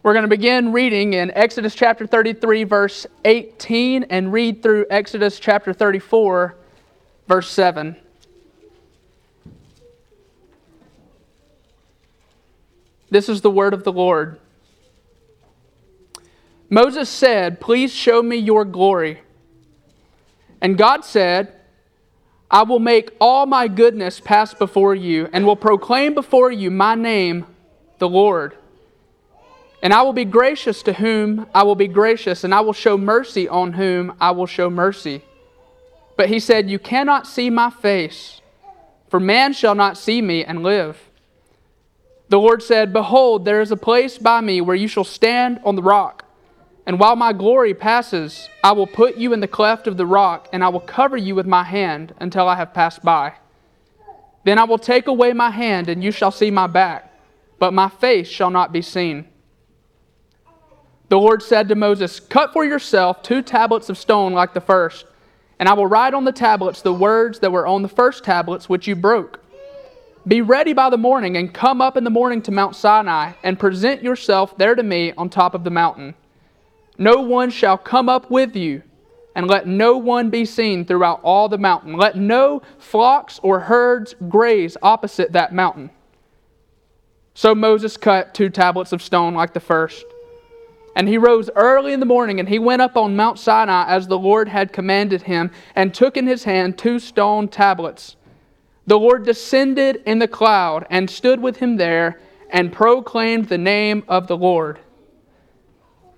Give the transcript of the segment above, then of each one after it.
We're going to begin reading in Exodus chapter 33, verse 18, and read through Exodus chapter 34, verse 7. This is the word of the Lord. Moses said, Please show me your glory. And God said, I will make all my goodness pass before you, and will proclaim before you my name, the Lord. And I will be gracious to whom I will be gracious, and I will show mercy on whom I will show mercy. But he said, You cannot see my face, for man shall not see me and live. The Lord said, Behold, there is a place by me where you shall stand on the rock. And while my glory passes, I will put you in the cleft of the rock, and I will cover you with my hand until I have passed by. Then I will take away my hand, and you shall see my back, but my face shall not be seen. The Lord said to Moses, Cut for yourself two tablets of stone like the first, and I will write on the tablets the words that were on the first tablets which you broke. Be ready by the morning, and come up in the morning to Mount Sinai, and present yourself there to me on top of the mountain. No one shall come up with you, and let no one be seen throughout all the mountain. Let no flocks or herds graze opposite that mountain. So Moses cut two tablets of stone like the first. And he rose early in the morning, and he went up on Mount Sinai as the Lord had commanded him, and took in his hand two stone tablets. The Lord descended in the cloud, and stood with him there, and proclaimed the name of the Lord.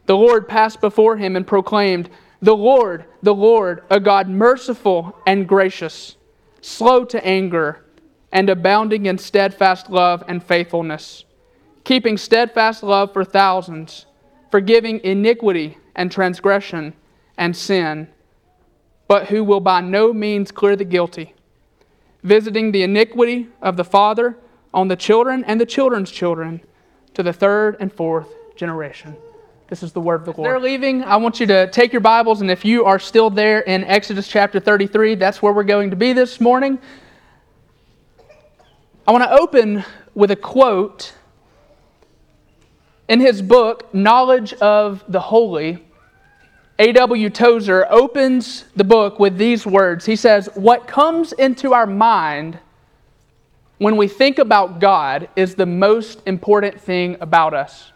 The Lord passed before him and proclaimed, The Lord, the Lord, a God merciful and gracious, slow to anger, and abounding in steadfast love and faithfulness, keeping steadfast love for thousands forgiving iniquity and transgression and sin, but who will by no means clear the guilty, visiting the iniquity of the father on the children and the children's children to the third and fourth generation. This is the word of the Lord. They're leaving. I want you to take your Bibles, and if you are still there in Exodus chapter 33, that's where we're going to be this morning. I want to open with a quote in his book, Knowledge of the Holy, A.W. Tozer opens the book with these words. He says, What comes into our mind when we think about God is the most important thing about us.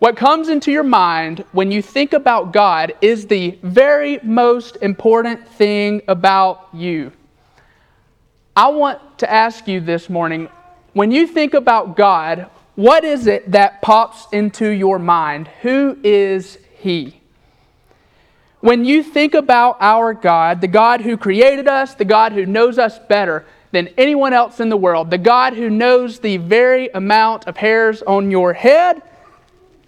What comes into your mind when you think about God is the very most important thing about you. I want to ask you this morning when you think about God, what is it that pops into your mind? Who is He? When you think about our God, the God who created us, the God who knows us better than anyone else in the world, the God who knows the very amount of hairs on your head,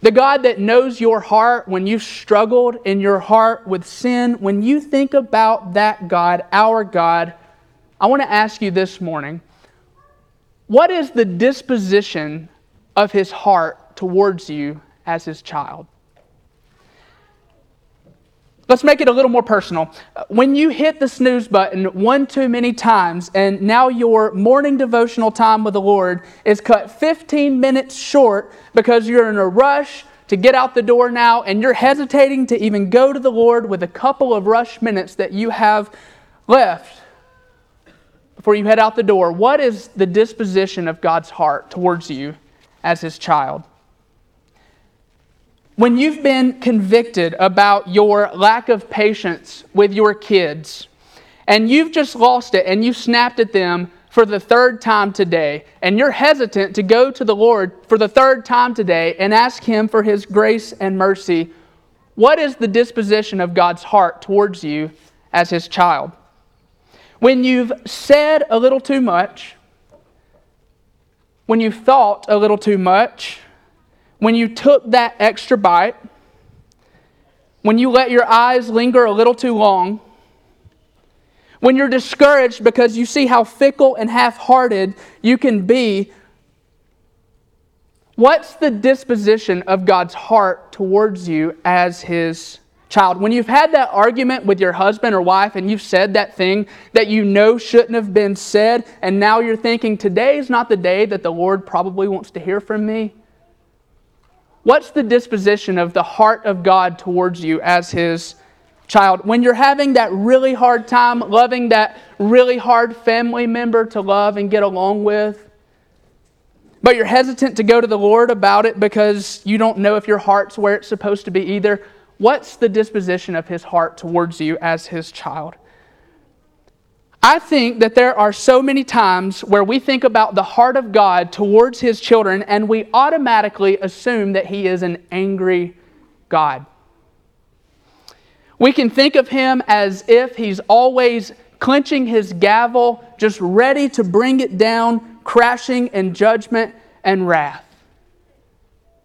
the God that knows your heart when you've struggled in your heart with sin, when you think about that God, our God, I want to ask you this morning what is the disposition of his heart towards you as his child. Let's make it a little more personal. When you hit the snooze button one too many times, and now your morning devotional time with the Lord is cut 15 minutes short because you're in a rush to get out the door now and you're hesitating to even go to the Lord with a couple of rush minutes that you have left before you head out the door, what is the disposition of God's heart towards you as his child. When you've been convicted about your lack of patience with your kids, and you've just lost it and you snapped at them for the third time today, and you're hesitant to go to the Lord for the third time today and ask Him for His grace and mercy, what is the disposition of God's heart towards you as His child? When you've said a little too much, when you thought a little too much, when you took that extra bite, when you let your eyes linger a little too long, when you're discouraged because you see how fickle and half hearted you can be, what's the disposition of God's heart towards you as His child, when you've had that argument with your husband or wife and you've said that thing that you know shouldn't have been said, and now you're thinking, today is not the day that the Lord probably wants to hear from me, What's the disposition of the heart of God towards you as His child? When you're having that really hard time loving that really hard family member to love and get along with, but you're hesitant to go to the Lord about it because you don't know if your heart's where it's supposed to be either, what's the disposition of His heart towards you as His child? I think that there are so many times where we think about the heart of God towards His children and we automatically assume that He is an angry God. We can think of Him as if He's always clenching His gavel, just ready to bring it down, crashing in judgment and wrath.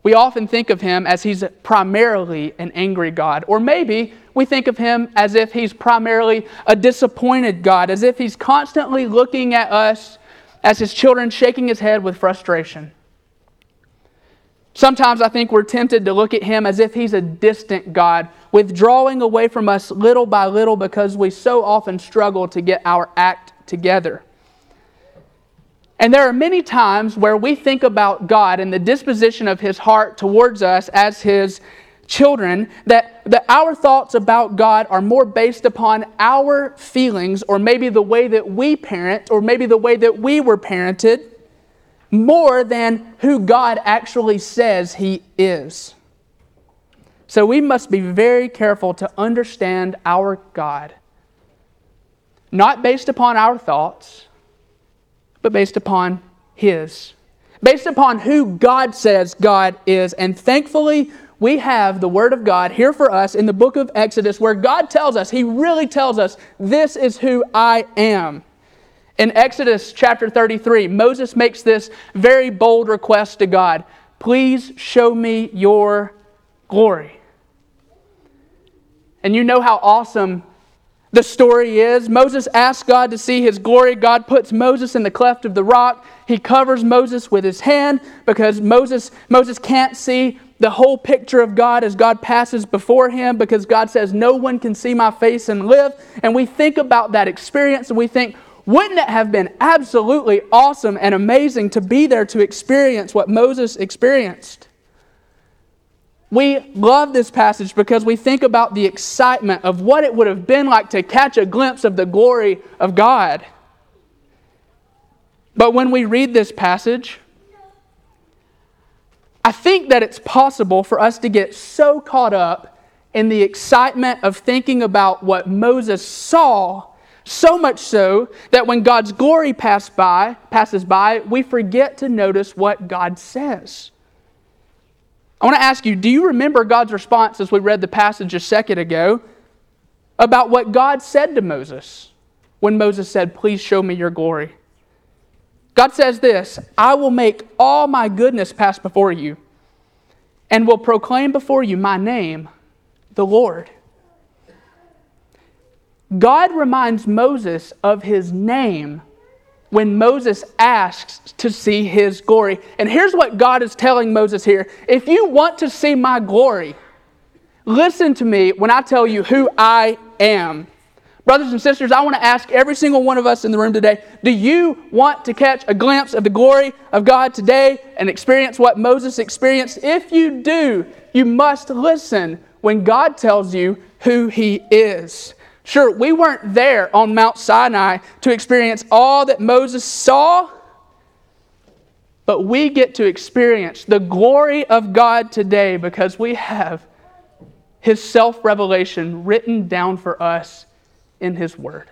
We often think of Him as He's primarily an angry God, or maybe we think of him as if he's primarily a disappointed God, as if he's constantly looking at us as his children, shaking his head with frustration. Sometimes I think we're tempted to look at him as if he's a distant God, withdrawing away from us little by little because we so often struggle to get our act together. And there are many times where we think about God and the disposition of his heart towards us as his children that, that our thoughts about God are more based upon our feelings or maybe the way that we parent or maybe the way that we were parented more than who God actually says He is. So we must be very careful to understand our God, not based upon our thoughts, but based upon His. Based upon who God says God is. And thankfully, we have the Word of God here for us in the book of Exodus where God tells us, He really tells us, this is who I am. In Exodus chapter 33, Moses makes this very bold request to God Please show me your glory. And you know how awesome the story is. Moses asks God to see his glory. God puts Moses in the cleft of the rock. He covers Moses with his hand because Moses, Moses can't see the whole picture of God as God passes before him because God says, No one can see my face and live. And we think about that experience and we think, wouldn't it have been absolutely awesome and amazing to be there to experience what Moses experienced? We love this passage because we think about the excitement of what it would have been like to catch a glimpse of the glory of God. But when we read this passage, I think that it's possible for us to get so caught up in the excitement of thinking about what Moses saw, so much so that when God's glory pass by, passes by, we forget to notice what God says. I want to ask you, do you remember God's response as we read the passage a second ago about what God said to Moses when Moses said, Please show me your glory? God says this I will make all my goodness pass before you and will proclaim before you my name, the Lord. God reminds Moses of his name when Moses asks to see his glory. And here's what God is telling Moses here If you want to see my glory, listen to me when I tell you who I am. Brothers and sisters, I want to ask every single one of us in the room today do you want to catch a glimpse of the glory of God today and experience what Moses experienced? If you do, you must listen when God tells you who He is. Sure, we weren't there on Mount Sinai to experience all that Moses saw, but we get to experience the glory of God today because we have His self revelation written down for us in His Word.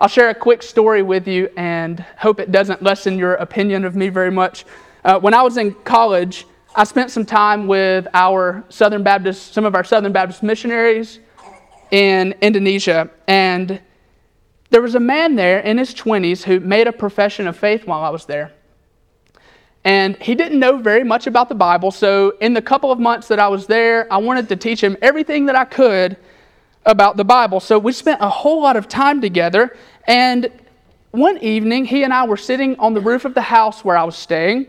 I'll share a quick story with you and hope it doesn't lessen your opinion of me very much. Uh, when I was in college, I spent some time with our Southern Baptist, some of our Southern Baptist missionaries in Indonesia. And there was a man there in his 20s who made a profession of faith while I was there. And he didn't know very much about the Bible, so in the couple of months that I was there, I wanted to teach him everything that I could about the Bible. So we spent a whole lot of time together. And one evening, he and I were sitting on the roof of the house where I was staying,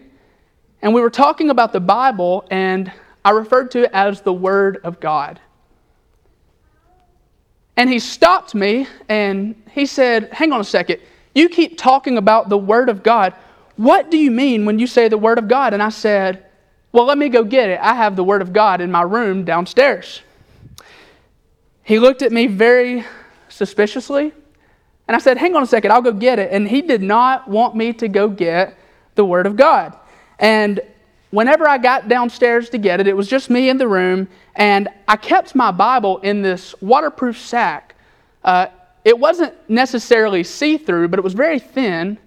and we were talking about the Bible, and I referred to it as the Word of God. And he stopped me and he said, Hang on a second. You keep talking about the Word of God. What do you mean when you say the Word of God? And I said, Well, let me go get it. I have the Word of God in my room downstairs. He looked at me very suspiciously, and I said, Hang on a second, I'll go get it. And he did not want me to go get the Word of God. And whenever I got downstairs to get it, it was just me in the room, and I kept my Bible in this waterproof sack. Uh, it wasn't necessarily see through, but it was very thin.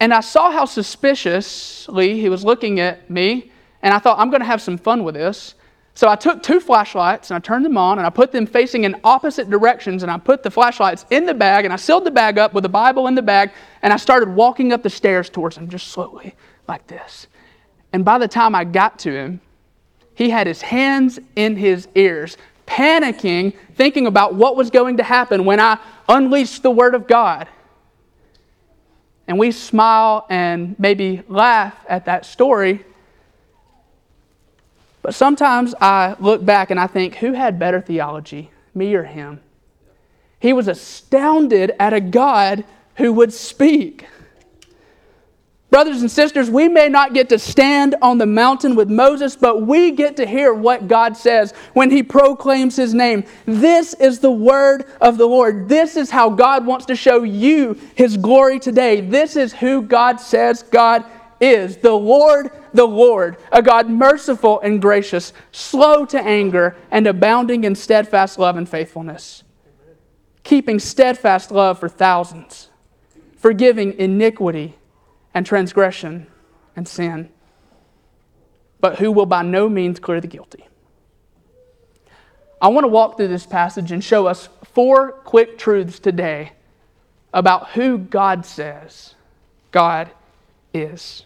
And I saw how suspiciously he was looking at me, and I thought, I'm going to have some fun with this. So I took two flashlights and I turned them on and I put them facing in opposite directions and I put the flashlights in the bag and I sealed the bag up with the Bible in the bag and I started walking up the stairs towards him just slowly like this. And by the time I got to him, he had his hands in his ears, panicking, thinking about what was going to happen when I unleashed the Word of God. And we smile and maybe laugh at that story. But sometimes I look back and I think, who had better theology, me or him? He was astounded at a God who would speak. Brothers and sisters, we may not get to stand on the mountain with Moses, but we get to hear what God says when he proclaims his name. This is the word of the Lord. This is how God wants to show you his glory today. This is who God says God is the Lord, the Lord, a God merciful and gracious, slow to anger, and abounding in steadfast love and faithfulness, keeping steadfast love for thousands, forgiving iniquity and transgression and sin, but who will by no means clear the guilty. I want to walk through this passage and show us four quick truths today about who God says God is.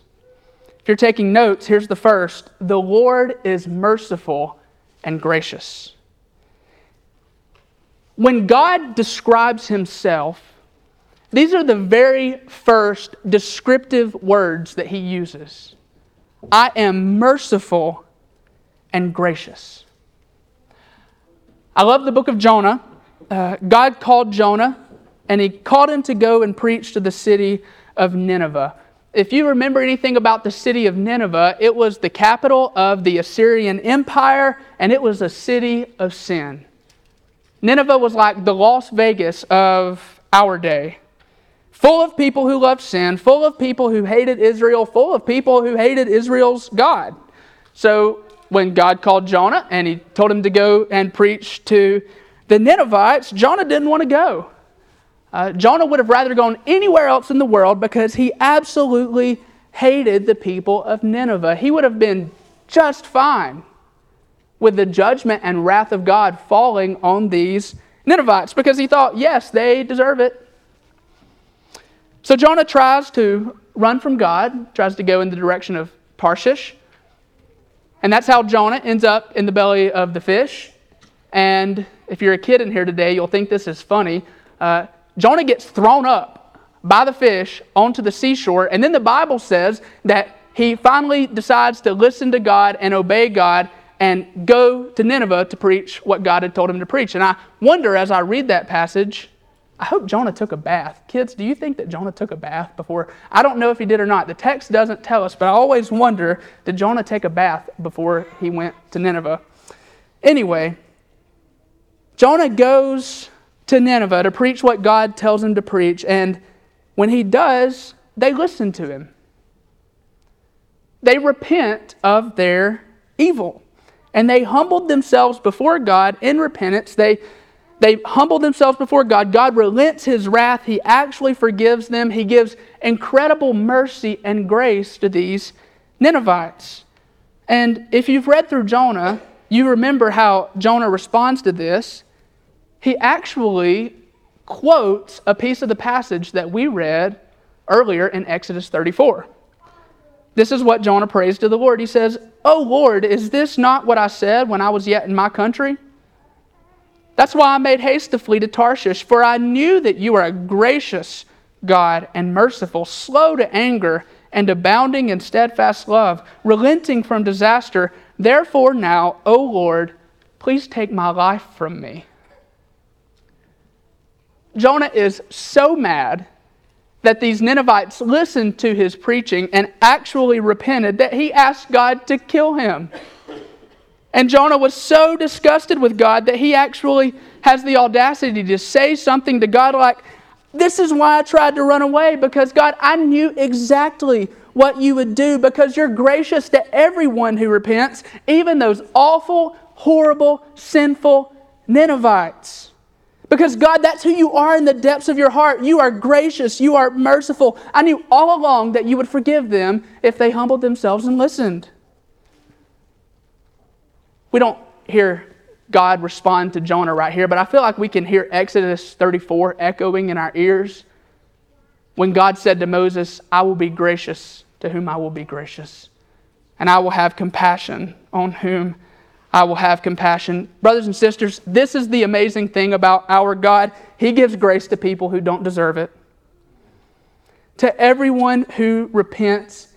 If you're taking notes, here's the first The Lord is merciful and gracious. When God describes himself, these are the very first descriptive words that he uses I am merciful and gracious. I love the book of Jonah. Uh, God called Jonah, and he called him to go and preach to the city of Nineveh. If you remember anything about the city of Nineveh, it was the capital of the Assyrian Empire, and it was a city of sin. Nineveh was like the Las Vegas of our day full of people who loved sin, full of people who hated Israel, full of people who hated Israel's God. So when God called Jonah and he told him to go and preach to the Ninevites, Jonah didn't want to go. Uh, Jonah would have rather gone anywhere else in the world because he absolutely hated the people of Nineveh. He would have been just fine with the judgment and wrath of God falling on these Ninevites because he thought, yes, they deserve it. So Jonah tries to run from God, tries to go in the direction of Tarshish. And that's how Jonah ends up in the belly of the fish. And if you're a kid in here today, you'll think this is funny. Uh, Jonah gets thrown up by the fish onto the seashore. And then the Bible says that he finally decides to listen to God and obey God and go to Nineveh to preach what God had told him to preach. And I wonder as I read that passage, I hope Jonah took a bath. Kids, do you think that Jonah took a bath before? I don't know if he did or not. The text doesn't tell us, but I always wonder did Jonah take a bath before he went to Nineveh? Anyway, Jonah goes to Nineveh to preach what God tells him to preach, and when he does, they listen to him. They repent of their evil, and they humbled themselves before God in repentance. They they humble themselves before God. God relents his wrath. He actually forgives them. He gives incredible mercy and grace to these Ninevites. And if you've read through Jonah, you remember how Jonah responds to this. He actually quotes a piece of the passage that we read earlier in Exodus 34. This is what Jonah prays to the Lord. He says, Oh Lord, is this not what I said when I was yet in my country? That's why I made haste to flee to Tarshish, for I knew that you are a gracious God and merciful, slow to anger, and abounding in steadfast love, relenting from disaster. Therefore, now, O Lord, please take my life from me. Jonah is so mad that these Ninevites listened to his preaching and actually repented that he asked God to kill him. And Jonah was so disgusted with God that he actually has the audacity to say something to God like, This is why I tried to run away, because God, I knew exactly what you would do, because you're gracious to everyone who repents, even those awful, horrible, sinful Ninevites. Because God, that's who you are in the depths of your heart. You are gracious, you are merciful. I knew all along that you would forgive them if they humbled themselves and listened. We don't hear God respond to Jonah right here, but I feel like we can hear Exodus 34 echoing in our ears when God said to Moses, I will be gracious to whom I will be gracious, and I will have compassion on whom I will have compassion. Brothers and sisters, this is the amazing thing about our God. He gives grace to people who don't deserve it. To everyone who repents,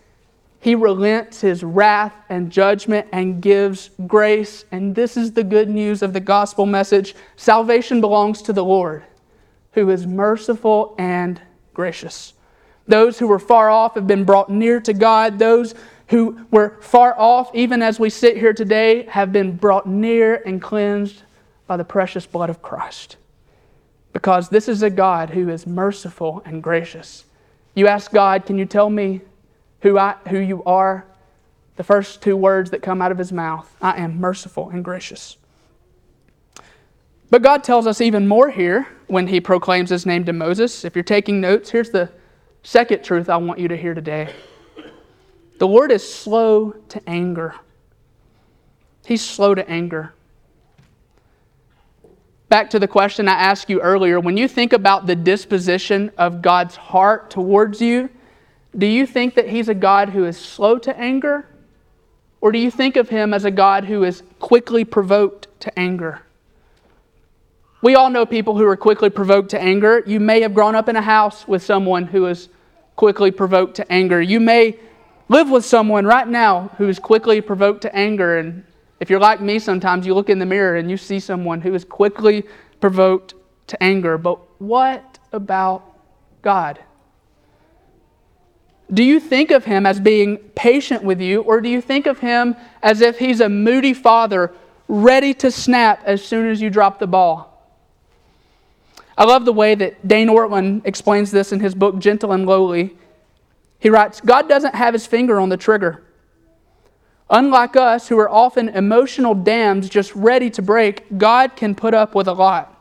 he relents his wrath and judgment and gives grace. And this is the good news of the gospel message salvation belongs to the Lord, who is merciful and gracious. Those who were far off have been brought near to God. Those who were far off, even as we sit here today, have been brought near and cleansed by the precious blood of Christ. Because this is a God who is merciful and gracious. You ask God, Can you tell me who, I, who you are, the first two words that come out of his mouth I am merciful and gracious. But God tells us even more here when he proclaims his name to Moses. If you're taking notes, here's the second truth I want you to hear today the Lord is slow to anger. He's slow to anger. Back to the question I asked you earlier when you think about the disposition of God's heart towards you, do you think that he's a God who is slow to anger? Or do you think of him as a God who is quickly provoked to anger? We all know people who are quickly provoked to anger. You may have grown up in a house with someone who is quickly provoked to anger. You may live with someone right now who is quickly provoked to anger. And if you're like me, sometimes you look in the mirror and you see someone who is quickly provoked to anger. But what about God? Do you think of him as being patient with you, or do you think of him as if he's a moody father ready to snap as soon as you drop the ball? I love the way that Dane Ortlund explains this in his book, Gentle and Lowly. He writes God doesn't have his finger on the trigger. Unlike us, who are often emotional dams just ready to break, God can put up with a lot.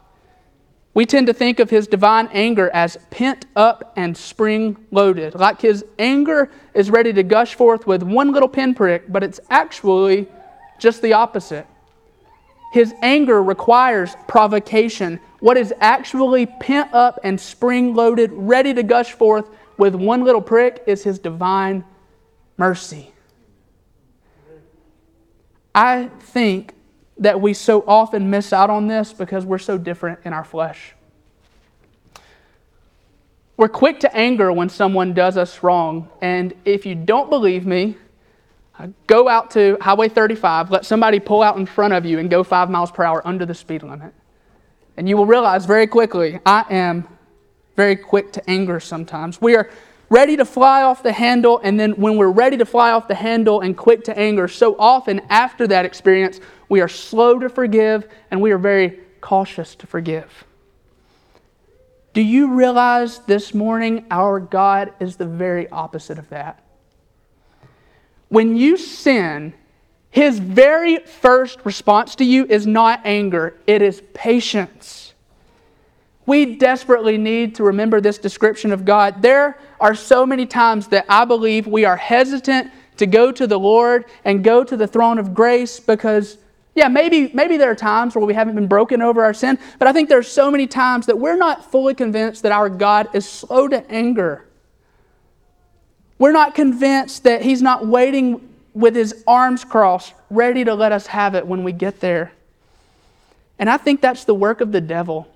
We tend to think of his divine anger as pent up and spring loaded, like his anger is ready to gush forth with one little pinprick, but it's actually just the opposite. His anger requires provocation. What is actually pent up and spring loaded, ready to gush forth with one little prick, is his divine mercy. I think that we so often miss out on this because we're so different in our flesh. We're quick to anger when someone does us wrong. And if you don't believe me, uh, go out to Highway 35, let somebody pull out in front of you and go five miles per hour under the speed limit. And you will realize very quickly, I am very quick to anger sometimes. We are ready to fly off the handle, and then when we're ready to fly off the handle and quick to anger, so often after that experience, we are slow to forgive, and we are very cautious to forgive. Do you realize this morning our God is the very opposite of that? When you sin, his very first response to you is not anger, it is patience. We desperately need to remember this description of God. There are so many times that I believe we are hesitant to go to the Lord and go to the throne of grace because yeah, maybe, maybe there are times where we haven't been broken over our sin, but I think there are so many times that we're not fully convinced that our God is slow to anger. We're not convinced that He's not waiting with His arms crossed, ready to let us have it when we get there. And I think that's the work of the devil.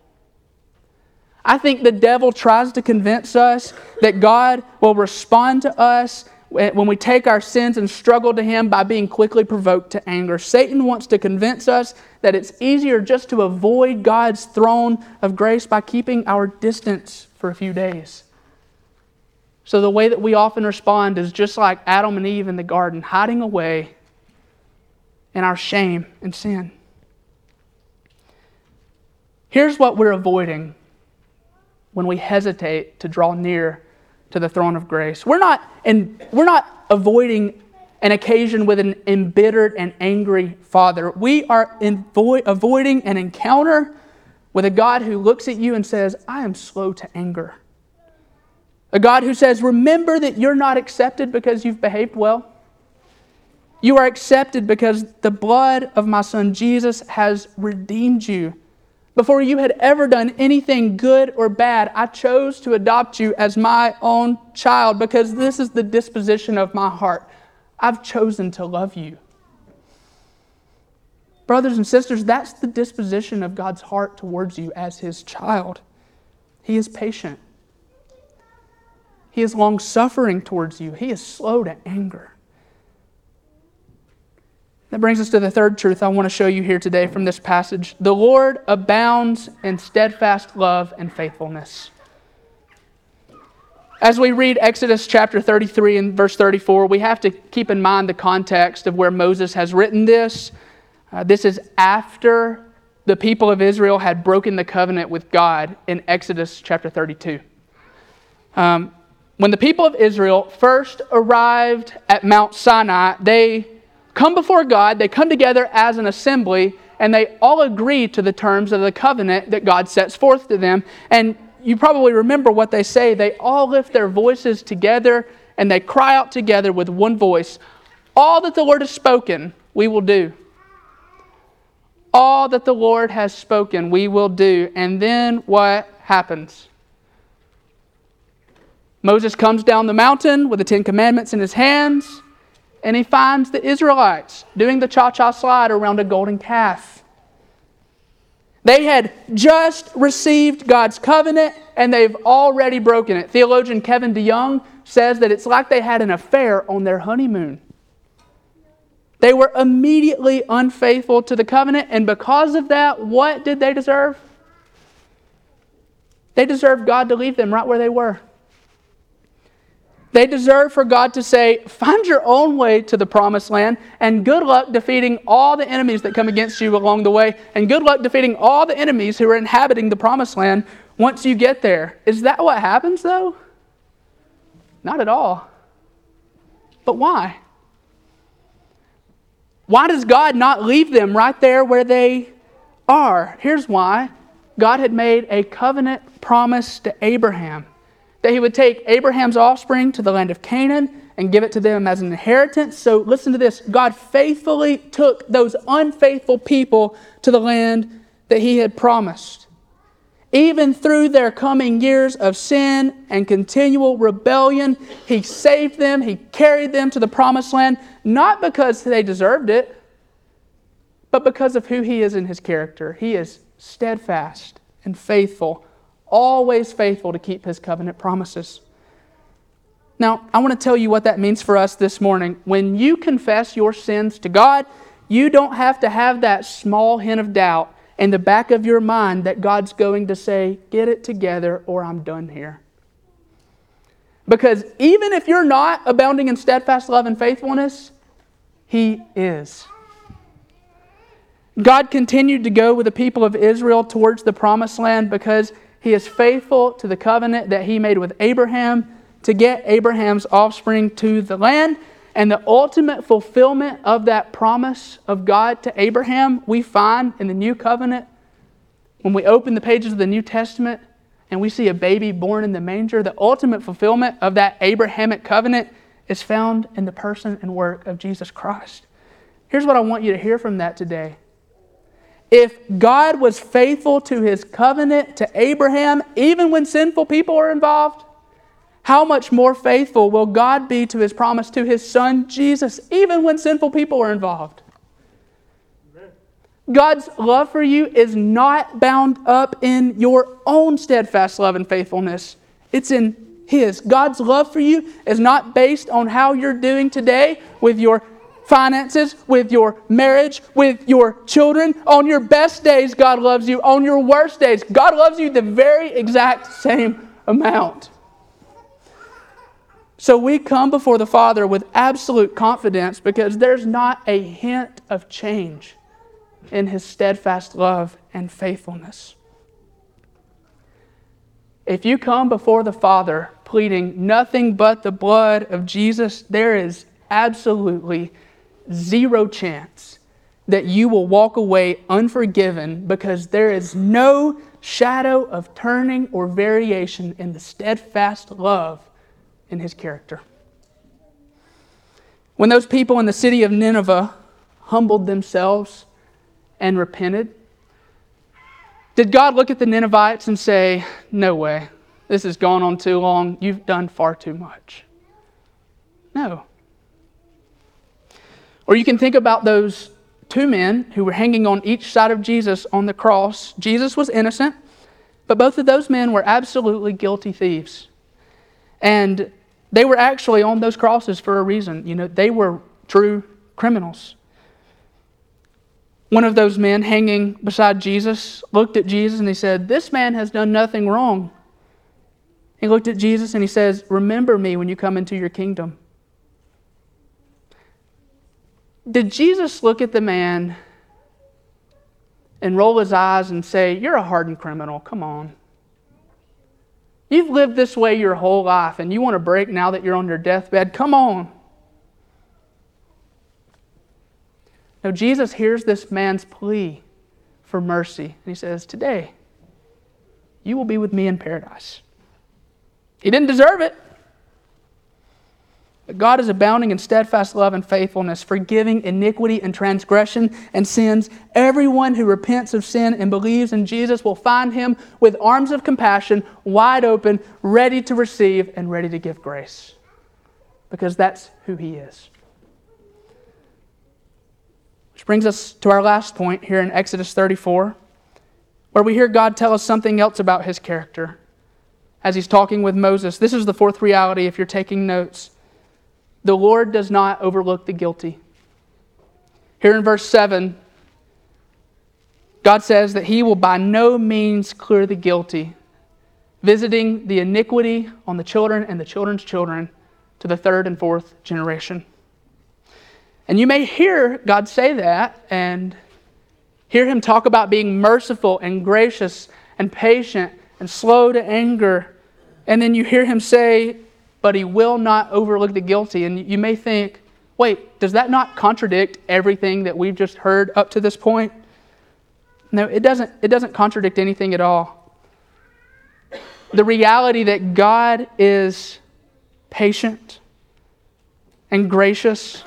I think the devil tries to convince us that God will respond to us when we take our sins and struggle to Him by being quickly provoked to anger. Satan wants to convince us that it's easier just to avoid God's throne of grace by keeping our distance for a few days. So the way that we often respond is just like Adam and Eve in the garden, hiding away in our shame and sin. Here's what we're avoiding when we hesitate to draw near to the throne of grace. We're not, in, we're not avoiding an occasion with an embittered and angry father. We are avo- avoiding an encounter with a God who looks at you and says, I am slow to anger. A God who says, Remember that you're not accepted because you've behaved well. You are accepted because the blood of my son Jesus has redeemed you. Before you had ever done anything good or bad, I chose to adopt you as my own child because this is the disposition of my heart. I've chosen to love you. Brothers and sisters, that's the disposition of God's heart towards you as his child. He is patient. He is long suffering towards you. He is slow to anger. That brings us to the third truth I want to show you here today from this passage. The Lord abounds in steadfast love and faithfulness. As we read Exodus chapter 33 and verse 34, we have to keep in mind the context of where Moses has written this. Uh, this is after the people of Israel had broken the covenant with God in Exodus chapter 32. Um, when the people of Israel first arrived at Mount Sinai, they come before God, they come together as an assembly, and they all agree to the terms of the covenant that God sets forth to them. And you probably remember what they say. They all lift their voices together and they cry out together with one voice All that the Lord has spoken, we will do. All that the Lord has spoken, we will do. And then what happens? Moses comes down the mountain with the Ten Commandments in his hands, and he finds the Israelites doing the cha cha slide around a golden calf. They had just received God's covenant and they've already broken it. Theologian Kevin DeYoung says that it's like they had an affair on their honeymoon. They were immediately unfaithful to the covenant, and because of that, what did they deserve? They deserved God to leave them right where they were. They deserve for God to say, Find your own way to the promised land, and good luck defeating all the enemies that come against you along the way, and good luck defeating all the enemies who are inhabiting the promised land once you get there. Is that what happens, though? Not at all. But why? Why does God not leave them right there where they are? Here's why God had made a covenant promise to Abraham that he would take Abraham's offspring to the land of Canaan and give it to them as an inheritance. So listen to this God faithfully took those unfaithful people to the land that he had promised. Even through their coming years of sin and continual rebellion, he saved them, he carried them to the promised land, not because they deserved it, but because of who he is in his character. He is steadfast and faithful always faithful to keep his covenant promises. Now, I want to tell you what that means for us this morning. When you confess your sins to God, you don't have to have that small hint of doubt in the back of your mind that God's going to say, Get it together or I'm done here. Because even if you're not abounding in steadfast love and faithfulness, He is. God continued to go with the people of Israel towards the promised land because he is faithful to the covenant that he made with Abraham to get Abraham's offspring to the land. And the ultimate fulfillment of that promise of God to Abraham, we find in the new covenant. When we open the pages of the New Testament and we see a baby born in the manger, the ultimate fulfillment of that Abrahamic covenant is found in the person and work of Jesus Christ. Here's what I want you to hear from that today if God was faithful to his covenant to Abraham, even when sinful people are involved, how much more faithful will God be to his promise to his son Jesus, even when sinful people are involved? God's love for you is not bound up in your own steadfast love and faithfulness. It's in His. God's love for you is not based on how you're doing today with your finances, with your marriage, with your children. On your best days, God loves you. On your worst days, God loves you the very exact same amount. So we come before the Father with absolute confidence because there's not a hint of change in his steadfast love and faithfulness. If you come before the Father pleading nothing but the blood of Jesus, there is absolutely zero chance that you will walk away unforgiven because there is no shadow of turning or variation in the steadfast love in his character. When those people in the city of Nineveh humbled themselves and repented, did God look at the Ninevites and say, No way, this has gone on too long, you've done far too much? No. Or you can think about those two men who were hanging on each side of Jesus on the cross. Jesus was innocent, but both of those men were absolutely guilty thieves. And they were actually on those crosses for a reason. You know, they were true criminals. One of those men hanging beside Jesus looked at Jesus and he said, This man has done nothing wrong. He looked at Jesus and he says, Remember me when you come into your kingdom. Did Jesus look at the man and roll his eyes and say, You're a hardened criminal, come on? You've lived this way your whole life and you want to break now that you're on your deathbed? Come on. Now, Jesus hears this man's plea for mercy and he says, Today, you will be with me in paradise. He didn't deserve it. God is abounding in steadfast love and faithfulness, forgiving iniquity and transgression and sins. Everyone who repents of sin and believes in Jesus will find him with arms of compassion wide open, ready to receive and ready to give grace. Because that's who he is. Which brings us to our last point here in Exodus 34, where we hear God tell us something else about his character as he's talking with Moses. This is the fourth reality if you're taking notes. The Lord does not overlook the guilty. Here in verse 7, God says that He will by no means clear the guilty, visiting the iniquity on the children and the children's children to the third and fourth generation. And you may hear God say that and hear Him talk about being merciful and gracious and patient and slow to anger. And then you hear Him say, but he will not overlook the guilty. And you may think, wait, does that not contradict everything that we've just heard up to this point? No, it doesn't, it doesn't contradict anything at all. The reality that God is patient and gracious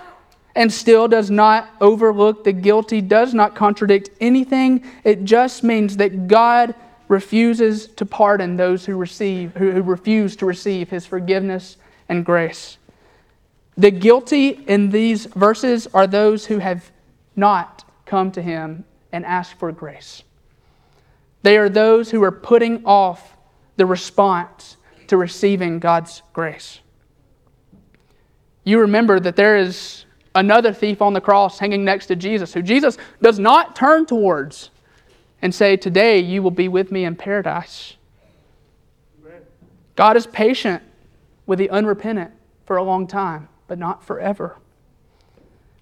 and still does not overlook the guilty does not contradict anything. It just means that God refuses to pardon those who receive who, who refuse to receive his forgiveness and grace. The guilty in these verses are those who have not come to him and asked for grace. They are those who are putting off the response to receiving God's grace. You remember that there is another thief on the cross hanging next to Jesus who Jesus does not turn towards and say, Today you will be with me in paradise. God is patient with the unrepentant for a long time, but not forever.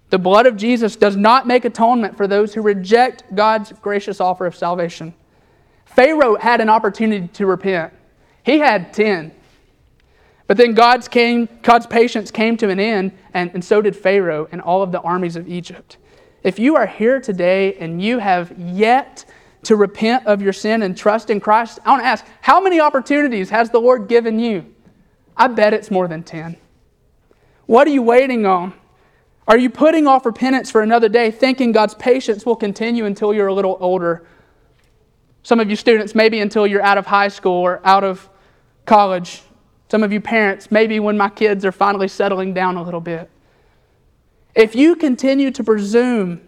The blood of Jesus does not make atonement for those who reject God's gracious offer of salvation. Pharaoh had an opportunity to repent, he had 10. But then God's, came, God's patience came to an end, and, and so did Pharaoh and all of the armies of Egypt. If you are here today and you have yet to repent of your sin and trust in Christ, I want to ask, how many opportunities has the Lord given you? I bet it's more than 10. What are you waiting on? Are you putting off repentance for another day, thinking God's patience will continue until you're a little older? Some of you students, maybe until you're out of high school or out of college. Some of you parents, maybe when my kids are finally settling down a little bit. If you continue to presume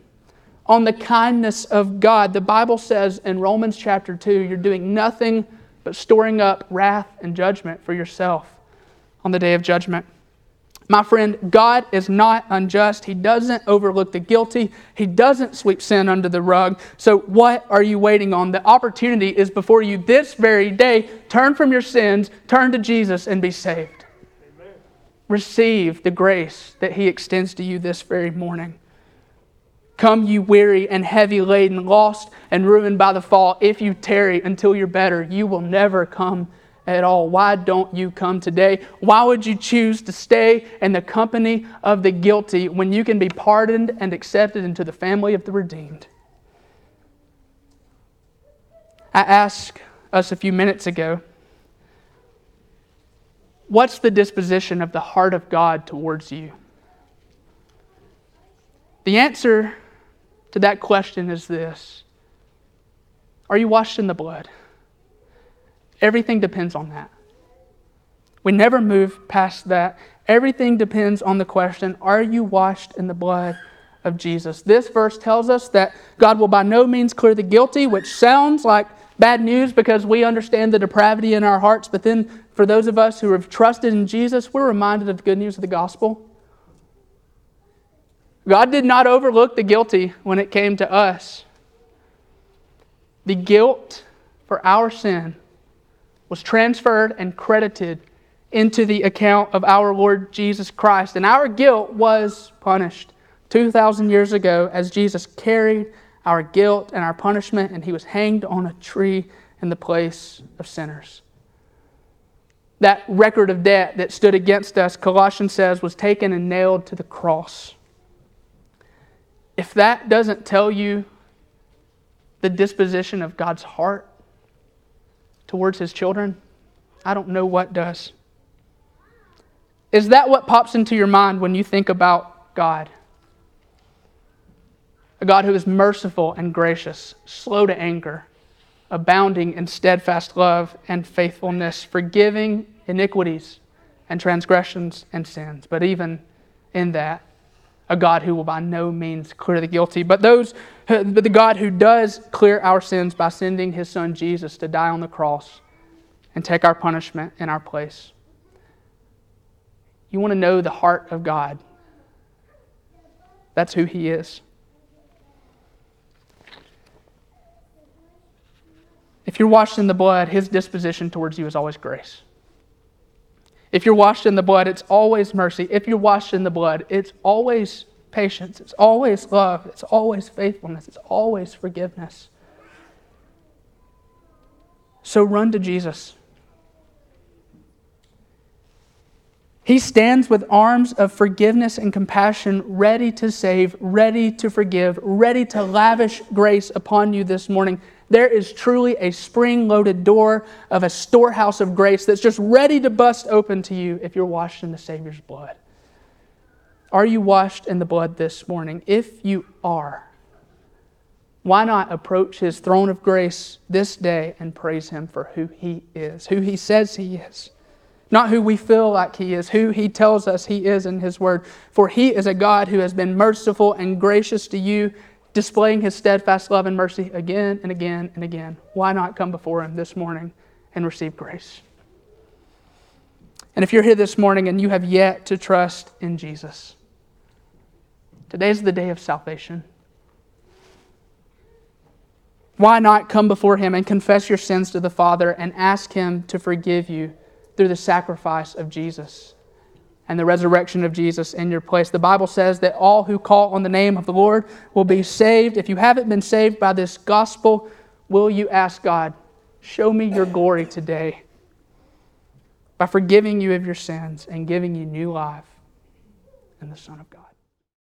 on the kindness of God. The Bible says in Romans chapter 2, you're doing nothing but storing up wrath and judgment for yourself on the day of judgment. My friend, God is not unjust. He doesn't overlook the guilty. He doesn't sweep sin under the rug. So, what are you waiting on? The opportunity is before you this very day. Turn from your sins, turn to Jesus, and be saved. Amen. receive the grace that He extends to you this very morning. Come, you weary and heavy laden, lost and ruined by the fall. If you tarry until you're better, you will never come at all. Why don't you come today? Why would you choose to stay in the company of the guilty when you can be pardoned and accepted into the family of the redeemed? I asked us a few minutes ago what's the disposition of the heart of God towards you? The answer to that question is this Are you washed in the blood? Everything depends on that. We never move past that. Everything depends on the question Are you washed in the blood of Jesus? This verse tells us that God will by no means clear the guilty, which sounds like bad news because we understand the depravity in our hearts. But then, for those of us who have trusted in Jesus, we're reminded of the good news of the gospel. God did not overlook the guilty when it came to us. The guilt for our sin was transferred and credited into the account of our Lord Jesus Christ. And our guilt was punished 2,000 years ago as Jesus carried our guilt and our punishment, and he was hanged on a tree in the place of sinners. That record of debt that stood against us, Colossians says, was taken and nailed to the cross. If that doesn't tell you the disposition of God's heart towards his children, I don't know what does. Is that what pops into your mind when you think about God? A God who is merciful and gracious, slow to anger, abounding in steadfast love and faithfulness, forgiving iniquities and transgressions and sins. But even in that, a God who will by no means clear the guilty, but those, but the God who does clear our sins by sending His Son Jesus to die on the cross and take our punishment in our place. You want to know the heart of God. That's who He is. If you're washed in the blood, his disposition towards you is always grace. If you're washed in the blood, it's always mercy. If you're washed in the blood, it's always patience. It's always love. It's always faithfulness. It's always forgiveness. So run to Jesus. He stands with arms of forgiveness and compassion, ready to save, ready to forgive, ready to lavish grace upon you this morning. There is truly a spring loaded door of a storehouse of grace that's just ready to bust open to you if you're washed in the Savior's blood. Are you washed in the blood this morning? If you are, why not approach his throne of grace this day and praise him for who he is, who he says he is? Not who we feel like he is, who he tells us he is in his word. For he is a God who has been merciful and gracious to you displaying his steadfast love and mercy again and again and again. Why not come before him this morning and receive grace? And if you're here this morning and you have yet to trust in Jesus, today's the day of salvation. Why not come before him and confess your sins to the Father and ask him to forgive you through the sacrifice of Jesus? And the resurrection of Jesus in your place. The Bible says that all who call on the name of the Lord will be saved. If you haven't been saved by this gospel, will you ask God, show me your glory today by forgiving you of your sins and giving you new life in the Son of God?